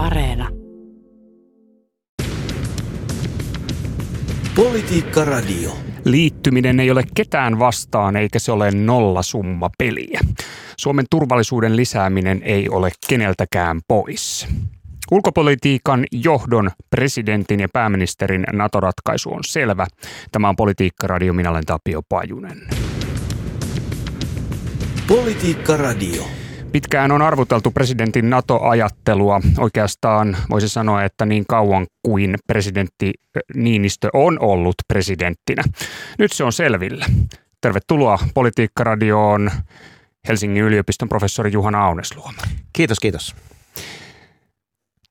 Areena. Politiikka Radio. Liittyminen ei ole ketään vastaan eikä se ole nollasumma peliä. Suomen turvallisuuden lisääminen ei ole keneltäkään pois. Ulkopolitiikan johdon, presidentin ja pääministerin NATO-ratkaisu on selvä. Tämä on Politiikka Radio, minä olen Tapio Pajunen. Politiikka Radio. Pitkään on arvoteltu presidentin NATO-ajattelua. Oikeastaan voisi sanoa, että niin kauan kuin presidentti Niinistö on ollut presidenttinä. Nyt se on selvillä. Tervetuloa Politiikka-radioon Helsingin yliopiston professori Juhana Aunesluoma. Kiitos, kiitos.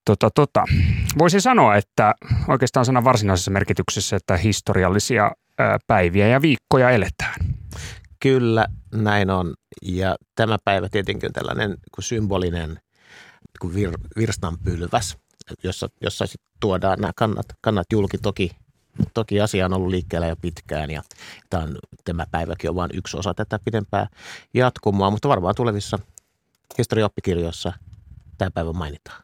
Tota, tota. Voisin sanoa, että oikeastaan sanan varsinaisessa merkityksessä, että historiallisia päiviä ja viikkoja eletään. Kyllä, näin on. Ja tämä päivä tietenkin on tällainen kuin symbolinen kuin vir, virstanpylväs, jossa, jossa sit tuodaan nämä kannat, kannat julki. Toki, toki asia on ollut liikkeellä jo pitkään ja tämä, on, tämä päiväkin on vain yksi osa tätä pidempää jatkumoa, mutta varmaan tulevissa historiaoppikirjoissa tämä päivä mainitaan.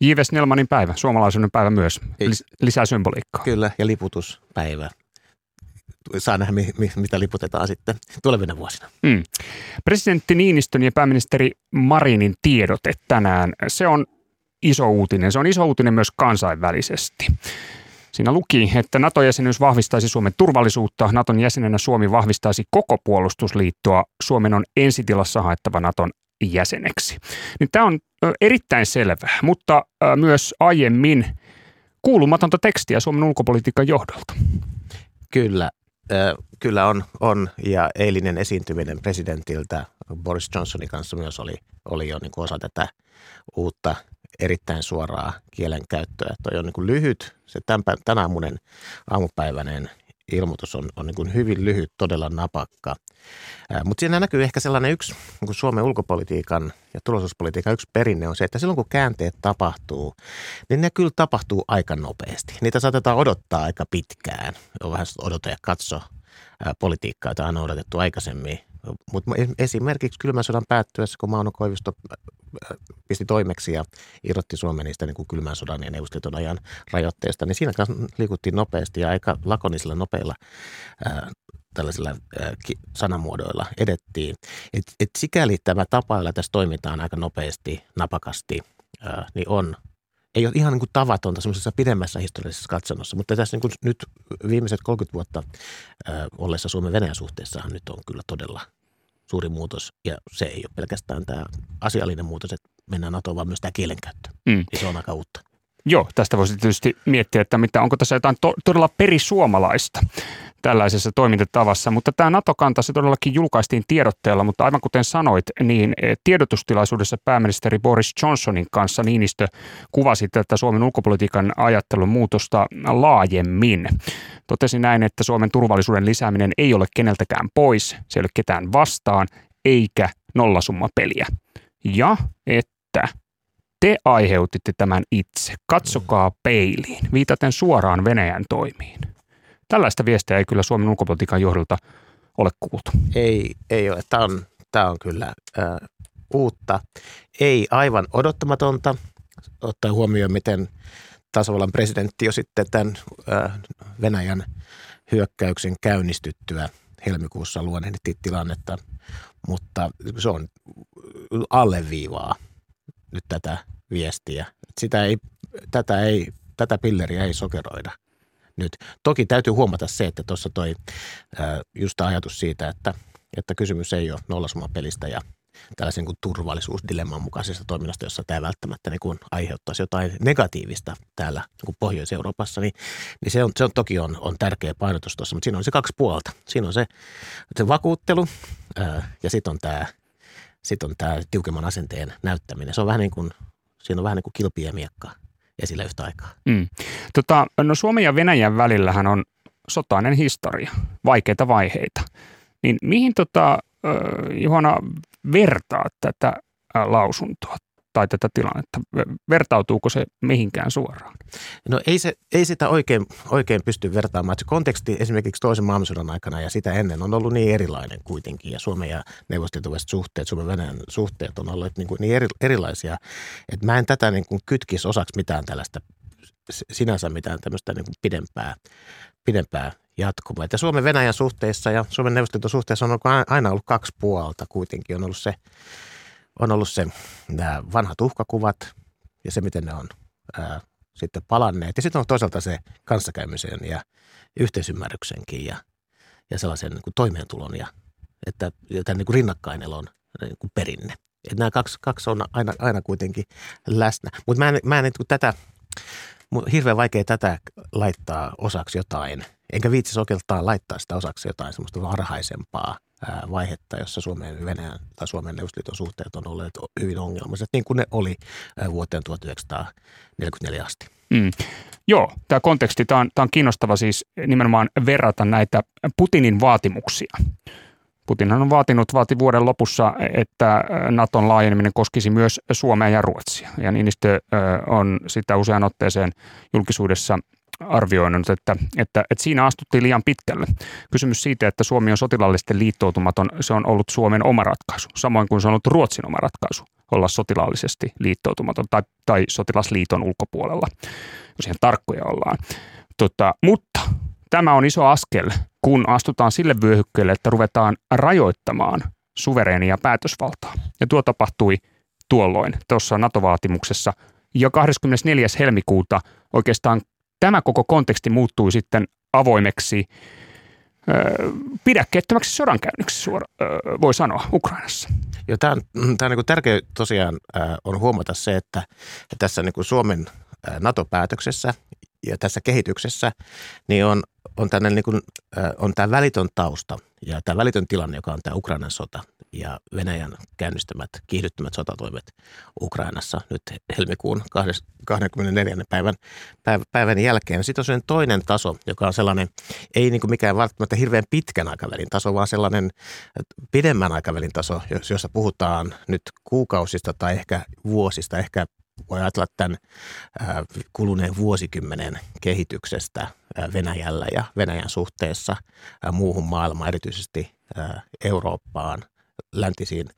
J.V. Snellmanin päivä, suomalaisuuden päivä myös, lisää symboliikkaa. Kyllä, ja liputuspäivä saa nähdä, mitä liputetaan sitten tulevina vuosina. Mm. Presidentti Niinistön ja pääministeri Marinin tiedote tänään, se on iso uutinen. Se on iso uutinen myös kansainvälisesti. Siinä luki, että NATO-jäsenyys vahvistaisi Suomen turvallisuutta. Naton jäsenenä Suomi vahvistaisi koko puolustusliittoa. Suomen on ensitilassa haettava Naton jäseneksi. Niin tämä on erittäin selvää, mutta myös aiemmin kuulumatonta tekstiä Suomen ulkopolitiikan johdolta. Kyllä, Kyllä on, on, ja eilinen esiintyminen presidentiltä Boris Johnsonin kanssa myös oli, oli jo niin kuin osa tätä uutta erittäin suoraa kielenkäyttöä. Tuo on niin kuin lyhyt, se tämän, tänä aamunen aamupäiväinen ilmoitus on, on niin hyvin lyhyt, todella napakka. Mutta siinä näkyy ehkä sellainen yksi niin Suomen ulkopolitiikan ja turvallisuuspolitiikan yksi perinne on se, että silloin kun käänteet tapahtuu, niin ne kyllä tapahtuu aika nopeasti. Niitä saatetaan odottaa aika pitkään. On vähän odota ja katso politiikkaa, jota on odotettu aikaisemmin. Mutta esimerkiksi kylmän sodan päättyessä, kun Mauno Koivisto pisti toimeksi ja irrotti Suomen niistä niin kuin kylmän sodan ja neuvostoliiton ajan rajoitteista, niin siinä liikuttiin nopeasti ja aika lakonisilla nopeilla ää, tällaisilla sanamuodoilla edettiin. Et, et sikäli tämä tapa, jolla tässä toimitaan aika nopeasti, napakasti, niin on ei ole ihan niin kuin tavatonta semmoisessa pidemmässä historiallisessa katsannossa, mutta tässä niin kuin nyt viimeiset 30 vuotta ää, ollessa Suomen Venäjän suhteessahan nyt on kyllä todella suuri muutos ja se ei ole pelkästään tämä asiallinen muutos, että mennään NATOon, vaan myös tämä kielenkäyttö. Mm. Ja se on aika uutta. Joo, tästä voisi tietysti miettiä, että mitä, onko tässä jotain to, todella perisuomalaista tällaisessa toimintatavassa, mutta tämä NATO-kanta se todellakin julkaistiin tiedotteella, mutta aivan kuten sanoit, niin eh, tiedotustilaisuudessa pääministeri Boris Johnsonin kanssa Niinistö kuvasi tätä Suomen ulkopolitiikan ajattelun muutosta laajemmin. Totesi näin, että Suomen turvallisuuden lisääminen ei ole keneltäkään pois, se ei ole ketään vastaan, eikä nollasummapeliä. Ja että te aiheutitte tämän itse. Katsokaa peiliin, viitaten suoraan Venäjän toimiin. Tällaista viestiä ei kyllä Suomen ulkopolitiikan johdolta ole kuultu. Ei, ei ole. Tämä on, tämä on kyllä äh, uutta. Ei aivan odottamatonta, ottaen huomioon, miten tasavallan presidentti jo sitten tämän äh, Venäjän hyökkäyksen käynnistyttyä helmikuussa luonnehditti tilannetta, mutta se on alleviivaa nyt tätä viestiä. Sitä ei, tätä, ei, tätä pilleriä ei sokeroida nyt. Toki täytyy huomata se, että tuossa toi just ajatus siitä, että, että kysymys ei ole nollasumapelistä ja tällaisen kuin turvallisuusdilemman mukaisesta toiminnasta, jossa tämä välttämättä niin kuin aiheuttaisi jotain negatiivista täällä niin kuin Pohjois-Euroopassa, niin, niin se, on, se on toki on, on tärkeä painotus tuossa, mutta siinä on se kaksi puolta. Siinä on se, se vakuuttelu ää, ja sitten on tämä sitten on tämä tiukemman asenteen näyttäminen. Se on vähän niin kuin, siinä on vähän niin kuin kilpi ja miekka esillä yhtä aikaa. Mm. Tota, no Suomen ja Venäjän välillähän on sotainen historia, vaikeita vaiheita. Niin mihin tota, Juhana vertaa tätä lausuntoa? Tai tätä tilannetta? Vertautuuko se mihinkään suoraan? No ei, se, ei sitä oikein, oikein pysty vertaamaan. Se konteksti esimerkiksi toisen maailmansodan aikana ja sitä ennen on ollut niin erilainen kuitenkin. Ja Suomen ja neuvostoliiton suhteet, Suomen Venäjän suhteet on ollut niin, kuin niin eri, erilaisia. Että mä en tätä niin kuin kytkisi osaksi mitään tällaista sinänsä mitään tämmöistä niin kuin pidempää, pidempää jatkumoa. Että Suomen Venäjän suhteissa ja Suomen neuvostoliiton suhteissa on aina ollut kaksi puolta kuitenkin. On ollut se, on ollut se nämä vanhat uhkakuvat ja se, miten ne on ää, sitten palanneet. Ja sitten on toisaalta se kanssakäymisen ja yhteisymmärryksenkin ja, ja sellaisen niin kuin toimeentulon ja että tämän niin kuin rinnakkainelon niin kuin perinne. Että nämä kaksi, kaksi on aina, aina kuitenkin läsnä. Mutta mä en, mä en niin kuin tätä, hirveän vaikea tätä laittaa osaksi jotain – enkä viitsi oikeastaan laittaa sitä osaksi jotain semmoista varhaisempaa vaihetta, jossa Suomen Venäjän tai Suomen Neuvostoliiton suhteet on olleet hyvin ongelmalliset, niin kuin ne oli vuoteen 1944 asti. Mm. Joo, tämä konteksti, tämä on, on kiinnostava siis nimenomaan verrata näitä Putinin vaatimuksia. Putinhan on vaatinut, vaati vuoden lopussa, että Naton laajeneminen koskisi myös Suomea ja Ruotsia. Ja Niinistö on sitä usean otteeseen julkisuudessa arvioinut, että, että, että siinä astuttiin liian pitkälle. Kysymys siitä, että Suomi on sotilaallisesti liittoutumaton, se on ollut Suomen oma ratkaisu, samoin kuin se on ollut Ruotsin oma ratkaisu olla sotilaallisesti liittoutumaton tai, tai sotilasliiton ulkopuolella, jos ihan tarkkoja ollaan. Tota, mutta tämä on iso askel, kun astutaan sille vyöhykkeelle, että ruvetaan rajoittamaan suvereenia päätösvaltaa. Ja tuo tapahtui tuolloin tuossa NATO-vaatimuksessa. Ja 24. helmikuuta oikeastaan tämä koko konteksti muuttui sitten avoimeksi pidäkkeettömäksi sodankäynniksi, suora, voi sanoa, Ukrainassa. Joo, tämä on, tämä on niin tärkeää tosiaan on huomata se, että tässä niin Suomen NATO-päätöksessä ja tässä kehityksessä niin on, on, niin kuin, on tämä välitön tausta ja tämä välitön tilanne, joka on tämä Ukrainan sota ja Venäjän käynnistämät kiihdyttömät sotatoimet Ukrainassa nyt helmikuun 24. päivän, päivän jälkeen. Sitten on toinen taso, joka on sellainen, ei niin kuin mikään välttämättä hirveän pitkän aikavälin taso, vaan sellainen pidemmän aikavälin taso, jossa puhutaan nyt kuukausista tai ehkä vuosista, ehkä voi ajatella tämän kuluneen vuosikymmenen kehityksestä Venäjällä ja Venäjän suhteessa muuhun maailmaan, erityisesti Eurooppaan, läntisiin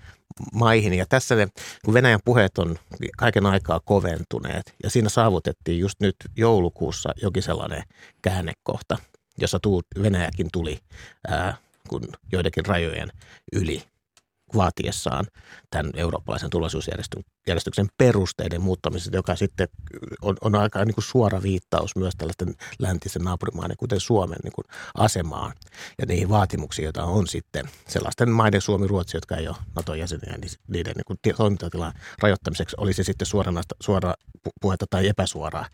maihin. Ja tässä ne, kun Venäjän puheet on kaiken aikaa koventuneet ja siinä saavutettiin just nyt joulukuussa jokin sellainen käännekohta, jossa Venäjäkin tuli ää, kun joidenkin rajojen yli vaatiessaan tämän eurooppalaisen turvallisuusjärjestyksen perusteiden muuttamisesta, joka sitten on, on aika niin kuin suora viittaus myös tällaisten läntisen naapurimaiden, kuten Suomen niin kuin asemaan ja niihin vaatimuksiin, joita on sitten sellaisten maiden Suomi, Ruotsi, jotka ei ole NATO-jäseniä, niin niiden niin kuin toimintatilan rajoittamiseksi oli se sitten suoranaista, suora puhetta tai epäsuoraa,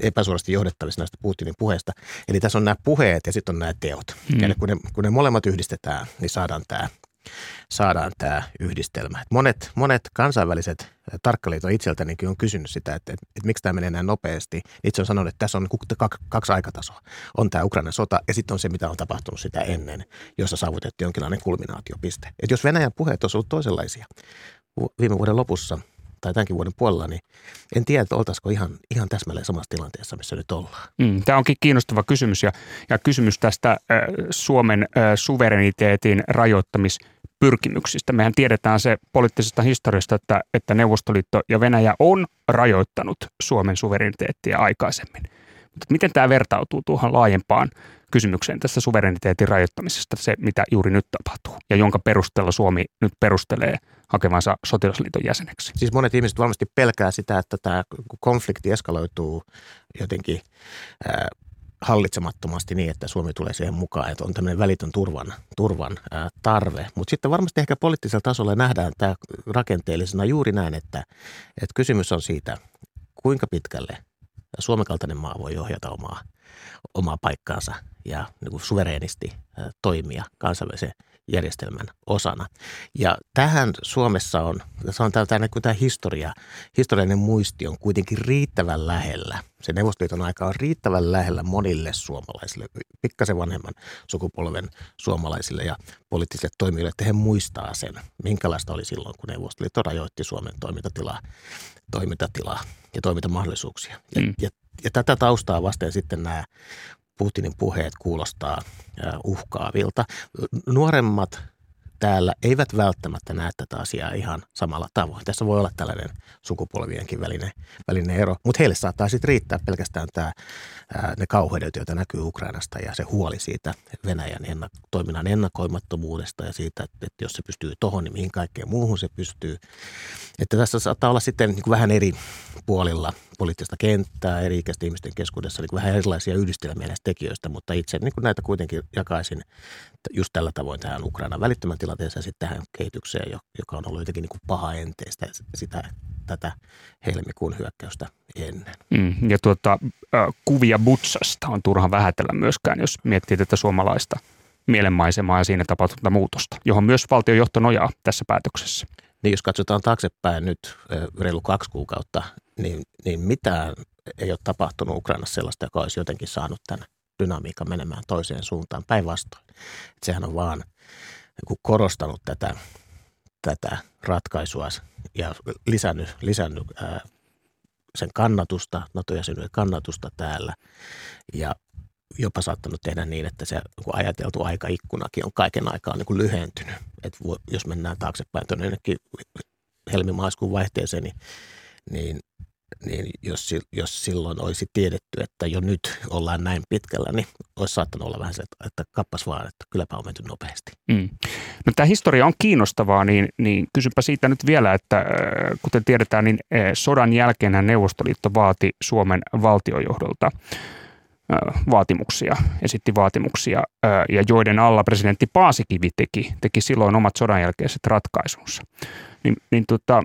epäsuorasti johdettavissa näistä Putinin puheista. Eli tässä on nämä puheet ja sitten on nämä teot. Hmm. Ja kun ne, kun ne molemmat yhdistetään, niin saadaan tämä saadaan tämä yhdistelmä. Monet, monet kansainväliset tarkkaliiton itseltänikin on kysynyt sitä, että, että, että miksi tämä menee näin nopeasti. Itse on sanonut, että tässä on kaksi, kaksi aikatasoa. On tämä Ukrainan sota ja sitten on se, mitä on tapahtunut sitä ennen, jossa saavutettiin jonkinlainen kulminaatiopiste. Että jos Venäjän puheet olisivat ollut toisenlaisia viime vuoden lopussa – tai tämänkin vuoden puolella, niin en tiedä, että oltaisiko ihan, ihan täsmälleen samassa tilanteessa, missä nyt ollaan. Mm, tämä onkin kiinnostava kysymys ja, ja kysymys tästä äh, Suomen äh, suvereniteetin rajoittamispyrkimyksistä. Mehän tiedetään se poliittisesta historiasta, että, että Neuvostoliitto ja Venäjä on rajoittanut Suomen suvereniteettia aikaisemmin. Mutta miten tämä vertautuu tuohon laajempaan kysymykseen tästä suvereniteetin rajoittamisesta, se mitä juuri nyt tapahtuu ja jonka perusteella Suomi nyt perustelee hakevansa sotilasliiton jäseneksi. Siis monet ihmiset varmasti pelkää sitä, että tämä konflikti eskaloituu jotenkin äh, hallitsemattomasti niin, että Suomi tulee siihen mukaan, että on tämmöinen välitön turvan, turvan ää, tarve. Mutta sitten varmasti ehkä poliittisella tasolla nähdään tämä rakenteellisena juuri näin, että, että kysymys on siitä, kuinka pitkälle Suomen kaltainen maa voi ohjata omaa, omaa paikkaansa ja niin kuin suvereenisti toimia kansainvälisen järjestelmän osana. Ja tähän Suomessa on, se on tämä, tämä, tämä historia, historiallinen muisti on kuitenkin riittävän lähellä. Se Neuvostoliiton aika on riittävän lähellä monille suomalaisille, pikkasen vanhemman sukupolven suomalaisille ja poliittisille toimijoille, että he muistaa sen, minkälaista oli silloin, kun Neuvostoliitto rajoitti Suomen toimintatilaa, toimintatilaa ja toimintamahdollisuuksia. Ja, mm. ja, ja tätä taustaa vasten sitten nämä Putinin puheet kuulostaa uhkaavilta. Nuoremmat täällä eivät välttämättä näe tätä asiaa ihan samalla tavoin. Tässä voi olla tällainen sukupolvienkin välinen, välinen ero, mutta heille saattaa sitten riittää pelkästään tämä, ne kauheudet, joita näkyy Ukrainasta ja se huoli siitä Venäjän ennak- toiminnan ennakoimattomuudesta ja siitä, että, että jos se pystyy tohon, niin mihin kaikkeen muuhun se pystyy. Että tässä saattaa olla sitten niin vähän eri puolilla poliittista kenttää eri ikäisten ihmisten keskuudessa niin vähän erilaisia yhdistelmiä näistä tekijöistä, mutta itse niin näitä kuitenkin jakaisin just tällä tavoin tähän Ukrainan välittömän tilanteeseen ja sitten tähän kehitykseen, joka on ollut jotenkin niin kuin paha enteistä sitä, tätä helmikuun hyökkäystä ennen. Mm, ja tuota, kuvia Butsasta on turha vähätellä myöskään, jos miettii tätä suomalaista mielenmaisemaa ja siinä tapahtunutta muutosta, johon myös valtiojohto nojaa tässä päätöksessä. Niin jos katsotaan taaksepäin nyt reilu kaksi kuukautta, niin, niin mitään ei ole tapahtunut Ukrainassa sellaista, joka olisi jotenkin saanut tämän dynamiikan menemään toiseen suuntaan päinvastoin. Sehän on vaan niin korostanut tätä, tätä ratkaisua ja lisännyt, lisännyt ää, sen kannatusta, NATO-jäsenyyden kannatusta täällä ja jopa saattanut tehdä niin, että se ajateltu aikaikkunakin on kaiken aikaa niin kuin lyhentynyt. Et jos mennään taaksepäin tuonne jonnekin helmimaiskuun vaihteeseen, niin, niin, niin jos, jos silloin olisi tiedetty, että jo nyt ollaan näin pitkällä, niin olisi saattanut olla vähän se, että, että kappas vaan, että kylläpä on menty nopeasti. Mm. No, tämä historia on kiinnostavaa, niin, niin kysypä siitä nyt vielä, että äh, kuten tiedetään, niin äh, sodan jälkeen Neuvostoliitto vaati Suomen valtiojohdolta vaatimuksia, esitti vaatimuksia, ja joiden alla presidentti Paasikivi teki, teki silloin omat sodan jälkeiset ratkaisunsa. Niin, niin tota,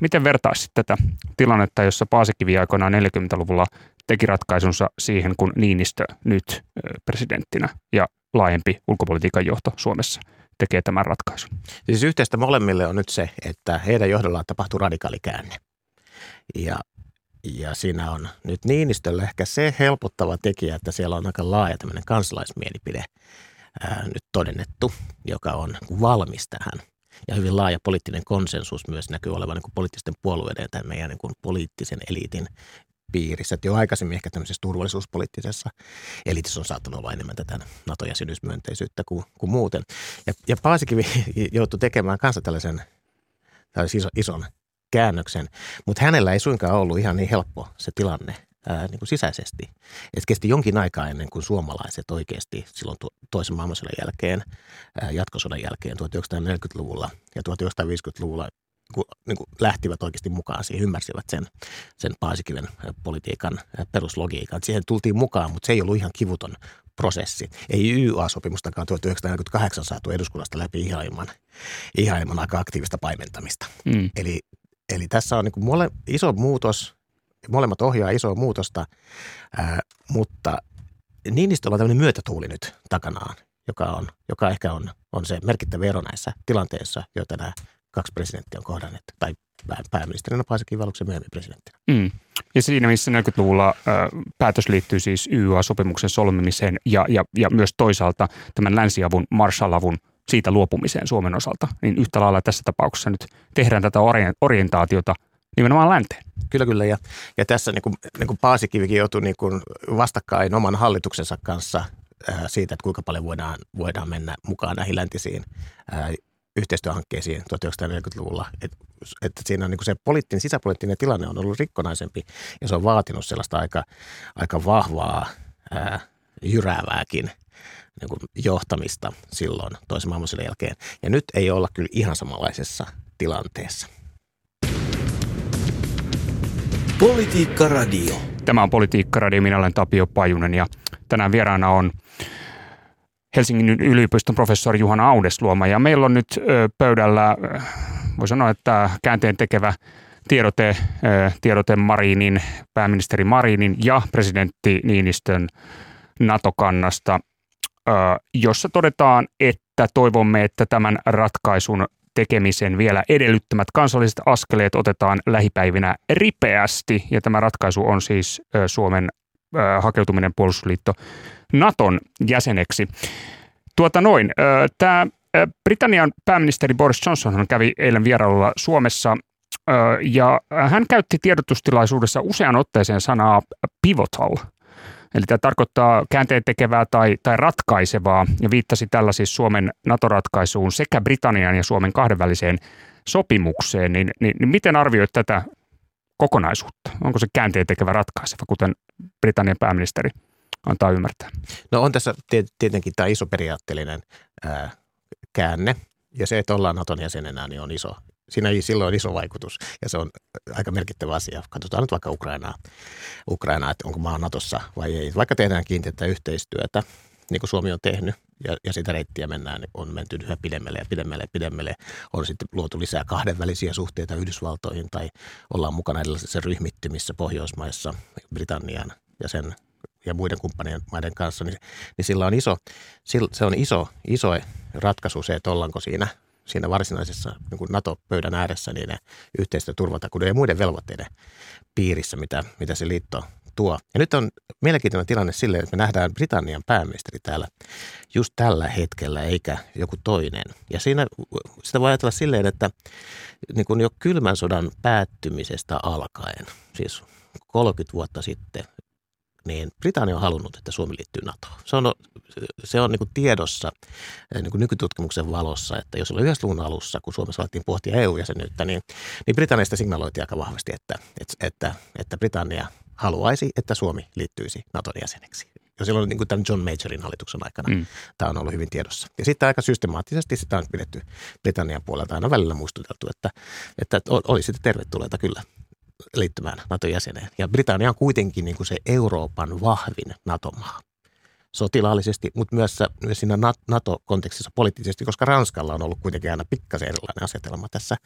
miten vertaisit tätä tilannetta, jossa Paasikivi aikoinaan 40-luvulla teki ratkaisunsa siihen, kun Niinistö nyt presidenttinä ja laajempi ulkopolitiikan johto Suomessa tekee tämän ratkaisun? Siis yhteistä molemmille on nyt se, että heidän johdollaan tapahtuu radikaali käänne. Ja ja siinä on nyt Niinistöllä ehkä se helpottava tekijä, että siellä on aika laaja tämmöinen kansalaismielipide ää, nyt todennettu, joka on valmis tähän. Ja hyvin laaja poliittinen konsensus myös näkyy olevan niin poliittisten puolueiden tai meidän niin kuin poliittisen eliitin piirissä. Että jo aikaisemmin ehkä tämmöisessä turvallisuuspoliittisessa elitissä on saattanut olla enemmän tätä NATO-jäsenyysmyönteisyyttä kuin, kuin muuten. Ja, ja Paasikivi joutui tekemään kanssa tällaisen, tällaisen ison, ison käännöksen, mutta hänellä ei suinkaan ollut ihan niin helppo se tilanne ää, niin kuin sisäisesti. Et kesti jonkin aikaa ennen kuin suomalaiset oikeasti silloin toisen maailmansodan jälkeen, ää, jatkosodan jälkeen 1940-luvulla ja 1950-luvulla kun, niin kuin lähtivät oikeasti mukaan siihen, ymmärsivät sen, sen Paasikiven politiikan peruslogiikan. Siihen tultiin mukaan, mutta se ei ollut ihan kivuton prosessi. Ei YA-sopimustakaan 1948 saatu eduskunnasta läpi ihan ilman, ihan ilman aika aktiivista paimentamista. Mm. Eli Eli tässä on niin mole, iso muutos, molemmat ohjaa isoa muutosta, ää, mutta Niinistöllä on tämmöinen myötätuuli nyt takanaan, joka, on, joka ehkä on, on se merkittävä ero näissä tilanteissa, joita nämä kaksi presidenttiä on kohdanneet, tai pääministerinä Paasikin Valuksen myöhemmin presidenttinä. Mm. Ja siinä, missä 40-luvulla ö, päätös liittyy siis YYA-sopimuksen solmimiseen ja, ja, ja myös toisaalta tämän länsiavun, Marshall-avun siitä luopumiseen Suomen osalta, niin yhtä lailla tässä tapauksessa nyt tehdään tätä orientaatiota nimenomaan länteen. Kyllä, kyllä. Ja, ja tässä niin kuin, niin kuin Paasikivikin joutui niin kuin vastakkain oman hallituksensa kanssa ää, siitä, että kuinka paljon voidaan, voidaan mennä mukaan näihin läntisiin ää, yhteistyöhankkeisiin 1940-luvulla. Että et siinä on niin kuin se poliittinen, sisäpoliittinen tilanne on ollut rikkonaisempi ja se on vaatinut sellaista aika, aika vahvaa, ää, jyräävääkin – niin kuin johtamista silloin toisen maailmansodan jälkeen. Ja nyt ei olla kyllä ihan samanlaisessa tilanteessa. Politiikka Radio. Tämä on Politiikka Radio. Minä olen Tapio Pajunen ja tänään vieraana on Helsingin yliopiston professori Juhana Audesluoma. Ja meillä on nyt pöydällä, voi sanoa, että käänteen tekevä tiedote, tiedote Marinin, pääministeri Marinin ja presidentti Niinistön NATO-kannasta jossa todetaan, että toivomme, että tämän ratkaisun tekemisen vielä edellyttämät kansalliset askeleet otetaan lähipäivinä ripeästi. Ja tämä ratkaisu on siis Suomen hakeutuminen puolustusliitto Naton jäseneksi. Tuota noin, tämä Britannian pääministeri Boris Johnson kävi eilen vierailulla Suomessa ja hän käytti tiedotustilaisuudessa usean otteeseen sanaa pivotal. Eli tämä tarkoittaa käänteen tekevää tai, tai ratkaisevaa ja viittasi tällä siis Suomen NATO-ratkaisuun sekä Britannian ja Suomen kahdenväliseen sopimukseen. Niin, niin, niin miten arvioit tätä kokonaisuutta? Onko se käänteen tekevä ratkaiseva, kuten Britannian pääministeri antaa ymmärtää? No on tässä tietenkin tämä iso periaatteellinen ää, käänne. Ja se, että ollaan Naton jäsenenä, niin on iso, siinä ei silloin iso vaikutus ja se on aika merkittävä asia. Katsotaan nyt vaikka Ukrainaa, Ukrainaa että onko maa Natossa vai ei. Vaikka tehdään kiinteätä yhteistyötä, niin kuin Suomi on tehnyt, ja, ja sitä reittiä mennään, niin on menty yhä pidemmälle ja pidemmälle ja pidemmälle. On sitten luotu lisää kahdenvälisiä suhteita Yhdysvaltoihin tai ollaan mukana erilaisissa ryhmittymissä Pohjoismaissa, Britannian ja sen ja muiden kumppanien maiden kanssa, niin, niin sillä on iso, se on iso, iso ratkaisu se, että ollaanko siinä, siinä varsinaisessa niin kuin NATO-pöydän ääressä niiden yhteisten turvatakuuden ja muiden velvoitteiden piirissä, mitä, mitä se liitto tuo. Ja nyt on mielenkiintoinen tilanne silleen, että me nähdään Britannian pääministeri täällä just tällä hetkellä, eikä joku toinen. Ja siinä sitä voi ajatella silleen, että niin kuin jo kylmän sodan päättymisestä alkaen, siis 30 vuotta sitten, niin Britannia on halunnut, että Suomi liittyy NATOon. Se on, se on niin kuin tiedossa eh, niin kuin nykytutkimuksen valossa, että jos oli 90-luvun alussa, kun Suomessa alettiin pohtia EU-jäsenyyttä, niin, niin Britanniasta signaloitiin aika vahvasti, että, että, että, että Britannia haluaisi, että Suomi liittyisi NATOn jäseneksi. Jo silloin niin kuin tämän John Majorin hallituksen aikana mm. tämä on ollut hyvin tiedossa. Ja sitten aika systemaattisesti sitä on pidetty Britannian puolelta aina välillä muistuteltu, että, että olisi tervetulleita kyllä liittymään NATO-jäseneen. Ja Britannia on kuitenkin niin kuin se Euroopan vahvin NATO-maa sotilaallisesti, mutta myös, myös siinä NATO-kontekstissa poliittisesti, koska Ranskalla on ollut kuitenkin aina pikkasen erilainen asetelma tässä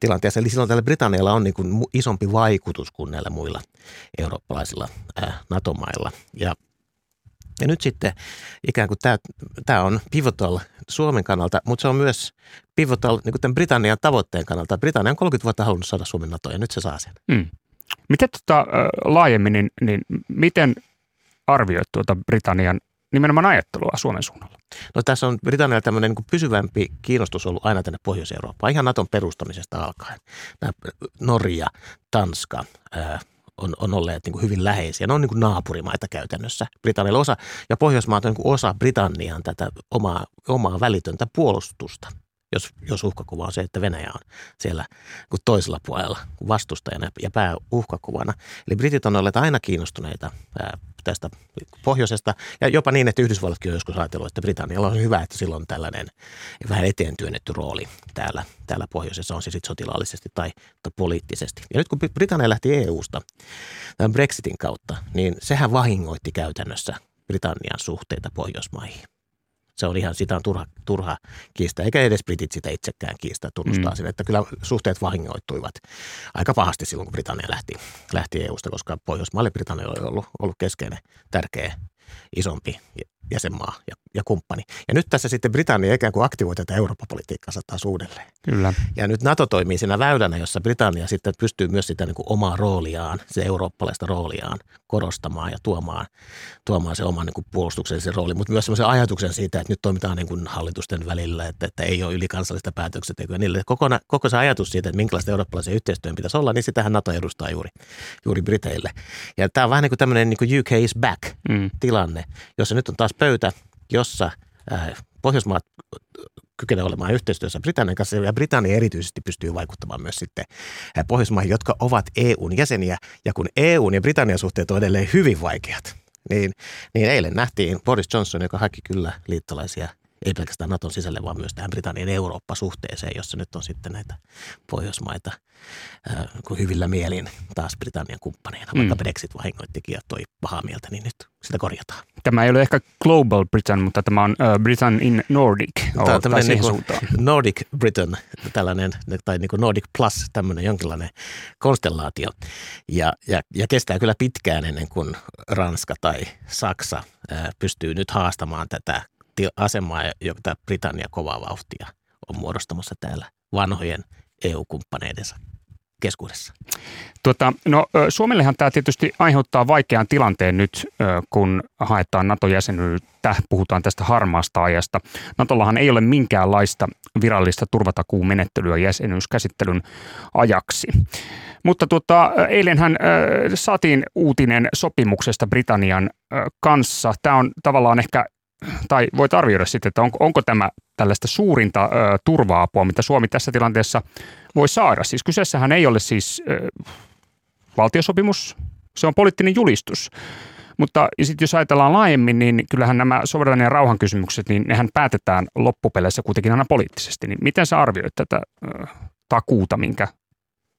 tilanteessa. Eli silloin tällä Britannialla on niin kuin isompi vaikutus kuin näillä muilla eurooppalaisilla ää, NATO-mailla. Ja ja nyt sitten ikään kuin tämä, tämä on pivotal Suomen kannalta, mutta se on myös pivotal niin kuin tämän Britannian tavoitteen kannalta. Britannia on 30 vuotta halunnut saada Suomen NATOon ja nyt se saa sen. Mm. Miten tota, laajemmin, niin, niin miten arvioit tuota Britannian nimenomaan ajattelua Suomen suunnalla? No tässä on Britannialla tämmöinen niin pysyvämpi kiinnostus ollut aina tänne Pohjois-Eurooppaan, ihan Naton perustamisesta alkaen. Nämä Norja, Tanska, ää, on, on olleet niin kuin hyvin läheisiä. Ne on niin kuin naapurimaita käytännössä. Britannialla osa, ja Pohjoismaat on niin kuin osa Britannian tätä omaa, omaa välitöntä puolustusta jos, jos uhkakuva on se, että Venäjä on siellä toisella puolella vastustajana ja pääuhkakuvana. Eli britit on olleet aina kiinnostuneita tästä pohjoisesta ja jopa niin, että Yhdysvallatkin on joskus ajatellut, että Britannialla on hyvä, että silloin on tällainen vähän eteen työnnetty rooli täällä, täällä pohjoisessa, on se sitten sotilaallisesti tai, tai poliittisesti. Ja nyt kun Britannia lähti EU-sta tämän Brexitin kautta, niin sehän vahingoitti käytännössä Britannian suhteita Pohjoismaihin se on ihan, sitä on turha, turha kiistää, eikä edes britit sitä itsekään kiistää, tunnustaa mm. sen, että kyllä suhteet vahingoittuivat aika pahasti silloin, kun Britannia lähti, lähti EU-sta, koska Pohjoismaalle Britannia oli ollut, ollut keskeinen, tärkeä, isompi jäsenmaa ja, ja kumppani. Ja nyt tässä sitten Britannia ikään kuin aktivoi tätä Eurooppa-politiikkaa taas uudelleen. Kyllä. Ja nyt NATO toimii siinä väylänä, jossa Britannia sitten pystyy myös sitä niin kuin omaa rooliaan, se eurooppalaista rooliaan korostamaan ja tuomaan, tuomaan se oman niin kuin puolustuksellisen rooli, mutta myös sellaisen ajatuksen siitä, että nyt toimitaan niin kuin hallitusten välillä, että, että ei ole ylikansallista päätöksentekoa. Niille koko, koko se ajatus siitä, että minkälaista eurooppalaisen yhteistyön pitäisi olla, niin sitähän NATO edustaa juuri, juuri Briteille. Ja tämä on vähän niin kuin tämmöinen niin kuin UK is back mm. tilanne, jossa nyt on taas pöytä, jossa äh, Pohjoismaat kykenee olemaan yhteistyössä Britannian kanssa ja Britannia erityisesti pystyy vaikuttamaan myös sitten äh, Pohjoismaihin, jotka ovat EUn jäseniä ja kun EUn ja Britannian suhteet on edelleen hyvin vaikeat, niin, niin eilen nähtiin Boris Johnson, joka haki kyllä liittolaisia ei pelkästään Naton sisälle, vaan myös tähän Britannian Eurooppa-suhteeseen, jossa nyt on sitten näitä Pohjoismaita äh, hyvillä mielin taas Britannian kumppaneina, vaikka mm. Brexit vahingoittikin ja toi pahaa mieltä, niin nyt sitä korjataan. Tämä ei ole ehkä Global Britain, mutta tämä on uh, Britain in Nordic. Tämä on tämmöinen niin suuntaan. Nordic Britain, tällainen, tai niin kuin Nordic Plus, tämmöinen jonkinlainen konstellaatio. Ja, ja, ja kestää kyllä pitkään ennen kuin Ranska tai Saksa ää, pystyy nyt haastamaan tätä asemaa, jota Britannia kovaa vauhtia on muodostamassa täällä vanhojen EU-kumppaneidensa keskuudessa. Tuota, no, Suomellehan tämä tietysti aiheuttaa vaikean tilanteen nyt, kun haetaan NATO-jäsenyyttä. Puhutaan tästä harmaasta ajasta. NATOllahan ei ole minkäänlaista virallista turvatakuumenettelyä jäsenyyskäsittelyn ajaksi. Mutta tuota, eilenhän ö, saatiin uutinen sopimuksesta Britannian ö, kanssa. Tämä on tavallaan ehkä tai voit arvioida sitten, että onko, onko tämä tällaista suurinta ö, turva-apua, mitä Suomi tässä tilanteessa voi saada. Siis kyseessähän ei ole siis ö, valtiosopimus, se on poliittinen julistus. Mutta sitten jos ajatellaan laajemmin, niin kyllähän nämä sovereignin ja rauhan kysymykset, niin nehän päätetään loppupeleissä kuitenkin aina poliittisesti. Niin miten sä arvioit tätä ö, takuuta, minkä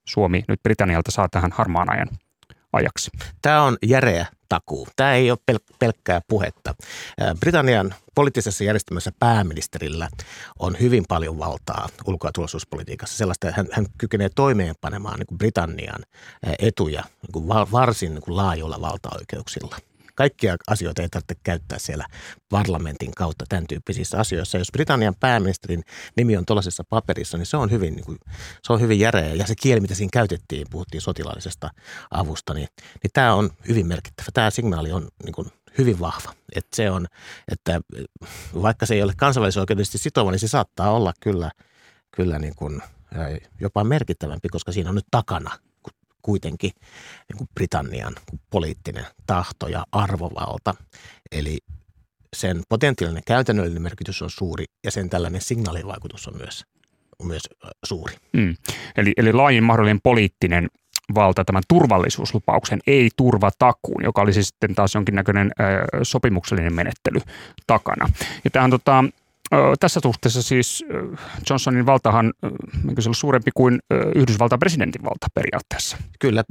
Suomi nyt Britannialta saa tähän harmaan ajan ajaksi? Tämä on järeä takuu. Tämä ei ole pel- pelkkää puhetta. Britannian poliittisessa järjestelmässä pääministerillä on hyvin paljon valtaa ulko- ja turvallisuuspolitiikassa. Sellaista, hän, hän kykenee toimeenpanemaan niin kuin Britannian etuja niin kuin va- varsin niin kuin laajoilla valtaoikeuksilla. Kaikkia asioita ei tarvitse käyttää siellä parlamentin kautta tämän tyyppisissä asioissa. Jos Britannian pääministerin nimi on tuollaisessa paperissa, niin se on hyvin, niin kuin, se on hyvin järeä. Ja se kieli, mitä siinä käytettiin, puhuttiin sotilaallisesta avusta, niin, niin tämä on hyvin merkittävä. Tämä signaali on niin kuin, hyvin vahva. Että se on, että vaikka se ei ole kansainvälisoikeudellisesti sitova, niin se saattaa olla kyllä, kyllä niin kuin, jopa merkittävämpi, koska siinä on nyt takana kuitenkin niin kuin Britannian poliittinen tahto ja arvovalta. Eli sen potentiaalinen käytännöllinen merkitys on suuri ja sen tällainen signaalivaikutus on myös, on myös suuri. Mm. Eli, eli laajin mahdollinen poliittinen valta tämän turvallisuuslupauksen, ei turvatakuun, joka olisi sitten taas jonkinnäköinen ö, sopimuksellinen menettely takana. Ja tämähän tota, tässä suhteessa siis Johnsonin valtahan, eikö se ollut suurempi kuin Yhdysvaltain presidentin valta periaatteessa? Kyllä,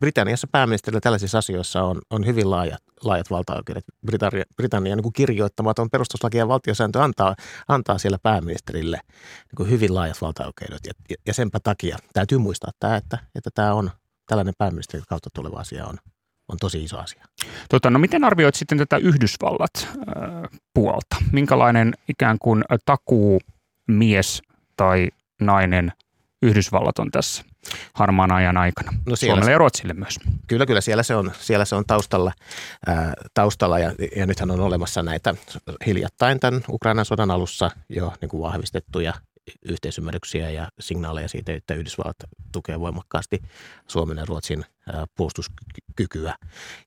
Britanniassa pääministerillä tällaisissa asioissa on, on hyvin laajat, laajat valtaoikeudet. Britannia, Britannia niin kirjoittamaton perustuslaki ja valtiosääntö antaa, antaa siellä pääministerille niin kuin hyvin laajat valtaoikeudet. Ja, ja, ja senpä takia täytyy muistaa tämä, että, että tämä on tällainen pääministerin kautta tuleva asia on, on tosi iso asia. Tota, no miten arvioit sitten tätä Yhdysvallat äh, puolta? Minkälainen ikään kuin takuu mies tai nainen Yhdysvallat on tässä harmaan ajan aikana? No siellä, Suomelle ja Ruotsille myös. Kyllä, kyllä. Siellä se on, siellä se on taustalla, ää, taustalla ja, ja nythän on olemassa näitä hiljattain tämän Ukrainan sodan alussa jo niin kuin vahvistettuja yhteisymmärryksiä ja signaaleja siitä, että Yhdysvallat tukee voimakkaasti Suomen ja Ruotsin puolustuskykyä.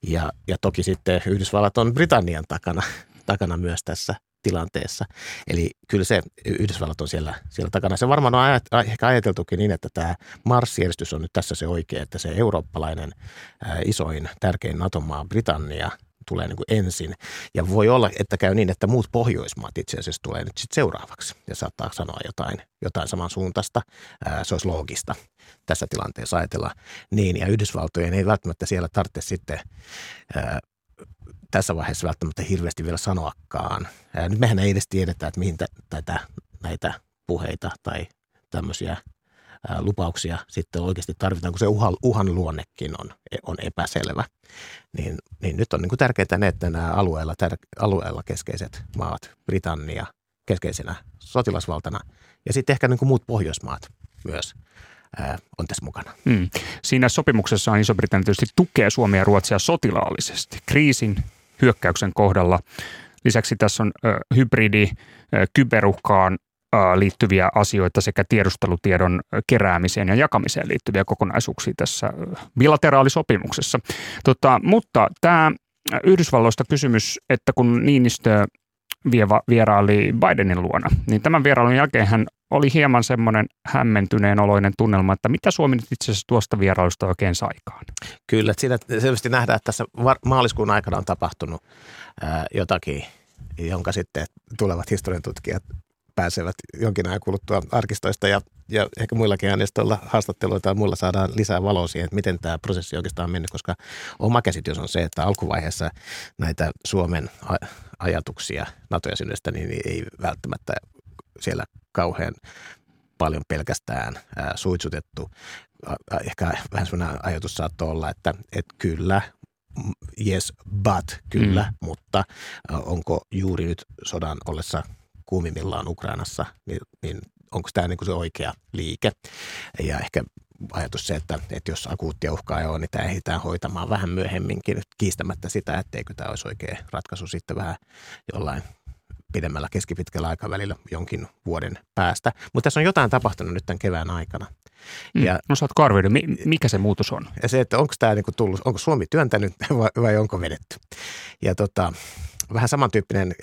Ja, ja toki sitten Yhdysvallat on Britannian takana, takana myös tässä tilanteessa. Eli kyllä se Yhdysvallat on siellä, siellä takana. Se varmaan on ajat, ehkä ajateltukin niin, että tämä marssijärjestys on nyt tässä se oikea, että se eurooppalainen isoin, tärkein NATO-maa Britannia – tulee niin kuin ensin. Ja voi olla, että käy niin, että muut Pohjoismaat itse asiassa tulee nyt sitten seuraavaksi ja saattaa sanoa jotain, jotain samansuuntaista. Se olisi loogista tässä tilanteessa ajatella niin. Ja Yhdysvaltojen ei välttämättä siellä tarvitse sitten tässä vaiheessa välttämättä hirveästi vielä sanoakaan. Nyt mehän ei edes tiedetä, että mihin tätä, näitä puheita tai tämmöisiä lupauksia sitten oikeasti tarvitaan, kun se uhan, uhan luonnekin on, on epäselvä. Niin, niin nyt on niin kuin tärkeää ne, että nämä alueella, tär, alueella keskeiset maat, Britannia keskeisenä sotilasvaltana ja sitten ehkä niin kuin muut Pohjoismaat myös on tässä mukana. Hmm. Siinä sopimuksessa on Iso-Britannia tietysti tukee Suomea ja Ruotsia sotilaallisesti kriisin hyökkäyksen kohdalla. Lisäksi tässä on ö, hybridi, ö, kyberuhkaan liittyviä asioita sekä tiedustelutiedon keräämiseen ja jakamiseen liittyviä kokonaisuuksia tässä bilateraalisopimuksessa. Tota, mutta tämä Yhdysvalloista kysymys, että kun Niinistö vieraili Bidenin luona, niin tämän vierailun jälkeen hän oli hieman semmoinen hämmentyneen oloinen tunnelma, että mitä Suomi nyt itse asiassa tuosta vierailusta oikein saikaan? Kyllä, että siinä selvästi nähdään, että tässä maaliskuun aikana on tapahtunut ää, jotakin, jonka sitten tulevat historian tutkijat pääsevät jonkin ajan kuluttua arkistoista ja, ja ehkä muillakin aineistoilla haastatteluita tai muilla saadaan lisää valoa siihen, että miten tämä prosessi oikeastaan on mennyt, koska oma käsitys on se, että alkuvaiheessa näitä Suomen ajatuksia NATO-jäsenyydestä niin ei välttämättä siellä kauhean paljon pelkästään ää, suitsutettu. Ehkä vähän sellainen ajatus saattoi olla, että, että kyllä, yes, but, kyllä, mm. mutta onko juuri nyt sodan ollessa kuumimmillaan Ukrainassa, niin, niin onko tämä niin kuin se oikea liike? Ja ehkä ajatus se, että, että jos akuuttia uhkaa ei ole, niin tämä ehditään hoitamaan vähän myöhemminkin, kiistämättä sitä, etteikö tämä olisi oikea ratkaisu sitten vähän jollain pidemmällä keskipitkällä aikavälillä jonkin vuoden päästä. Mutta tässä on jotain tapahtunut nyt tämän kevään aikana. Mm. Ja, no saatko arvioida, mikä se muutos on? Ja se, että onko tämä niinku tullut, onko Suomi työntänyt vai, vai onko vedetty. Ja tota, vähän samantyyppinen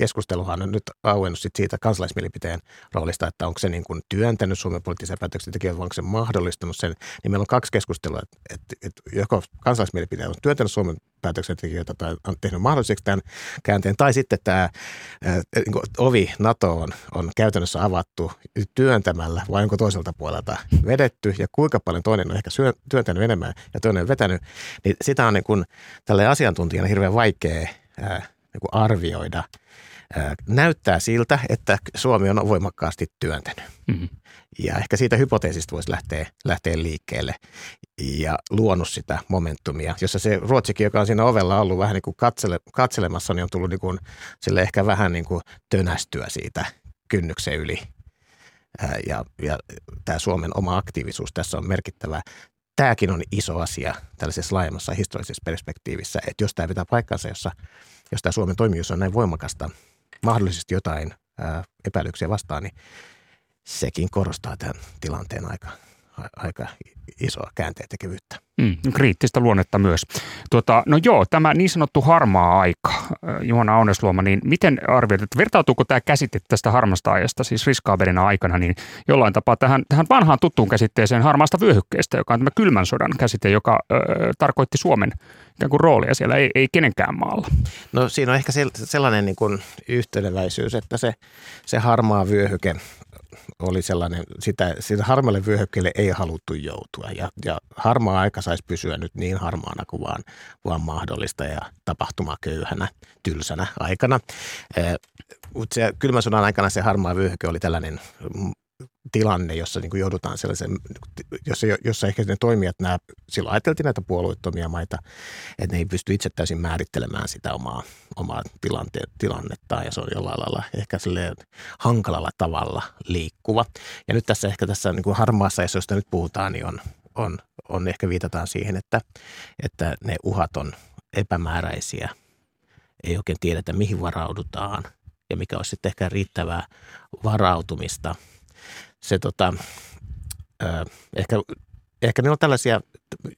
keskusteluhan on nyt auennut sit siitä kansalaismielipiteen roolista, että onko se niin kuin työntänyt Suomen poliittisia päätöksentekijöitä vai onko se mahdollistanut sen. Niin meillä on kaksi keskustelua, että, että, että joko kansalaismielipide on työntänyt Suomen päätöksentekijöitä tai on tehnyt mahdolliseksi tämän käänteen, tai sitten tämä niin kuin ovi NATOon on käytännössä avattu työntämällä vai onko toiselta puolelta vedetty ja kuinka paljon toinen on ehkä syö, työntänyt enemmän ja toinen on vetänyt, niin sitä on niin kuin tälle asiantuntijana hirveän vaikea ää, niin arvioida – näyttää siltä, että Suomi on voimakkaasti työntänyt. Mm-hmm. Ja ehkä siitä hypoteesista voisi lähteä, lähteä liikkeelle ja luonut sitä momentumia, jossa se Ruotsikin, joka on siinä ovella ollut vähän niin kuin katsele, katselemassa, niin on tullut niin kuin, sille ehkä vähän niin kuin tönästyä siitä kynnyksen yli. Ja, ja tämä Suomen oma aktiivisuus tässä on merkittävä. Tämäkin on iso asia tällaisessa laajemmassa historiallisessa perspektiivissä, että jos tämä pitää paikkansa, jossa, jos tämä Suomen toimijuus on näin voimakasta – mahdollisesti jotain ää, epäilyksiä vastaan, niin sekin korostaa tämän tilanteen aika, aika isoa käänteentekevyyttä. Mm, kriittistä luonnetta myös. Tuota, no joo, tämä niin sanottu harmaa aika, Juhana Aunesluoma, niin miten arvioit, että vertautuuko tämä käsite tästä harmasta ajasta, siis riskaaberina aikana, niin jollain tapaa tähän, tähän vanhaan tuttuun käsitteeseen harmaasta vyöhykkeestä, joka on tämä kylmän sodan käsite, joka ö, tarkoitti Suomen ikään kuin roolia siellä, ei, ei kenenkään maalla. No siinä on ehkä sellainen niin kuin yhteneväisyys, että se, se harmaa vyöhyke oli sellainen, sitä, sitä harmalle vyöhykkeelle ei haluttu joutua ja, ja harmaa aika saisi pysyä nyt niin harmaana kuin vaan, vaan mahdollista ja tapahtumaköyhänä, tylsänä aikana. Mutta kylmän sodan aikana se harmaa vyöhyke oli tällainen tilanne, jossa niin kuin joudutaan sellaisen, jossa, jossa ehkä ne toimijat, nämä, silloin ajateltiin näitä puolueettomia maita, että ne ei pysty itse täysin määrittelemään sitä omaa, omaa tilante, tilannettaan ja se on jollain lailla ehkä hankalalla tavalla liikkuva. Ja nyt tässä ehkä tässä niin kuin harmaassa, josta nyt puhutaan, niin on, on, on ehkä viitataan siihen, että, että ne uhat on epämääräisiä, ei oikein tiedetä mihin varaudutaan ja mikä olisi sitten ehkä riittävää varautumista – se tota, ö, ehkä, ehkä ne on tällaisia,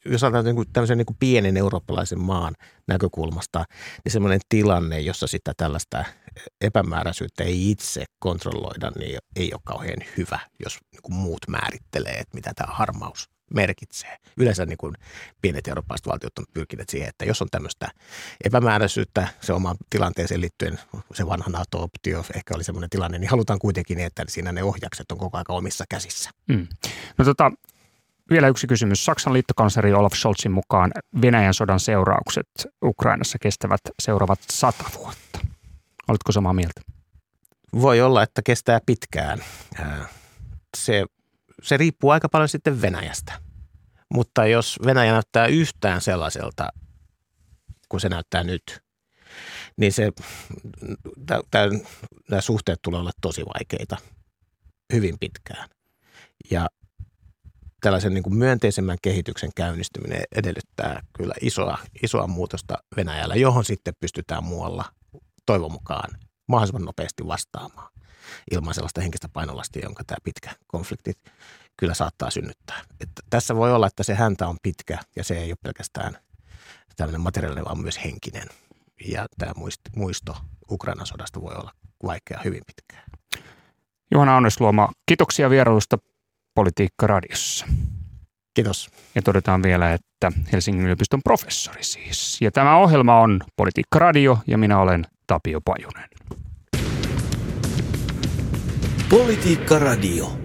jos ajatellaan niin kuin tämmöisen niin kuin pienen eurooppalaisen maan näkökulmasta, niin semmoinen tilanne, jossa sitä tällaista epämääräisyyttä ei itse kontrolloida, niin ei ole kauhean hyvä, jos niin kuin muut määrittelee, että mitä tämä harmaus merkitsee. Yleensä niin kuin pienet eurooppalaiset valtiot on pyrkineet siihen, että jos on tämmöistä epämääräisyyttä se oma tilanteeseen liittyen, se vanha NATO-optio ehkä oli semmoinen tilanne, niin halutaan kuitenkin, että siinä ne ohjakset on koko ajan omissa käsissä. Mm. No tota, vielä yksi kysymys. Saksan liittokansleri Olaf Scholzin mukaan Venäjän sodan seuraukset Ukrainassa kestävät seuraavat sata vuotta. Oletko samaa mieltä? Voi olla, että kestää pitkään. Se se riippuu aika paljon sitten Venäjästä. Mutta jos Venäjä näyttää yhtään sellaiselta, kun se näyttää nyt, niin se, nämä suhteet tulee olla tosi vaikeita hyvin pitkään. Ja tällaisen niin kuin myönteisemmän kehityksen käynnistyminen edellyttää kyllä isoa, isoa muutosta Venäjällä, johon sitten pystytään muualla toivon mukaan mahdollisimman nopeasti vastaamaan ilman sellaista henkistä painolastia, jonka tämä pitkä konflikti kyllä saattaa synnyttää. Että tässä voi olla, että se häntä on pitkä ja se ei ole pelkästään tällainen materiaalinen, vaan myös henkinen. Ja tämä muisto Ukrainan sodasta voi olla vaikea hyvin pitkään. Juhana Onnesluoma, kiitoksia vierailusta Politiikka Radiossa. Kiitos. Ja todetaan vielä, että Helsingin yliopiston professori siis. Ja tämä ohjelma on Politiikka Radio ja minä olen Tapio Pajunen. Politiikka Radio.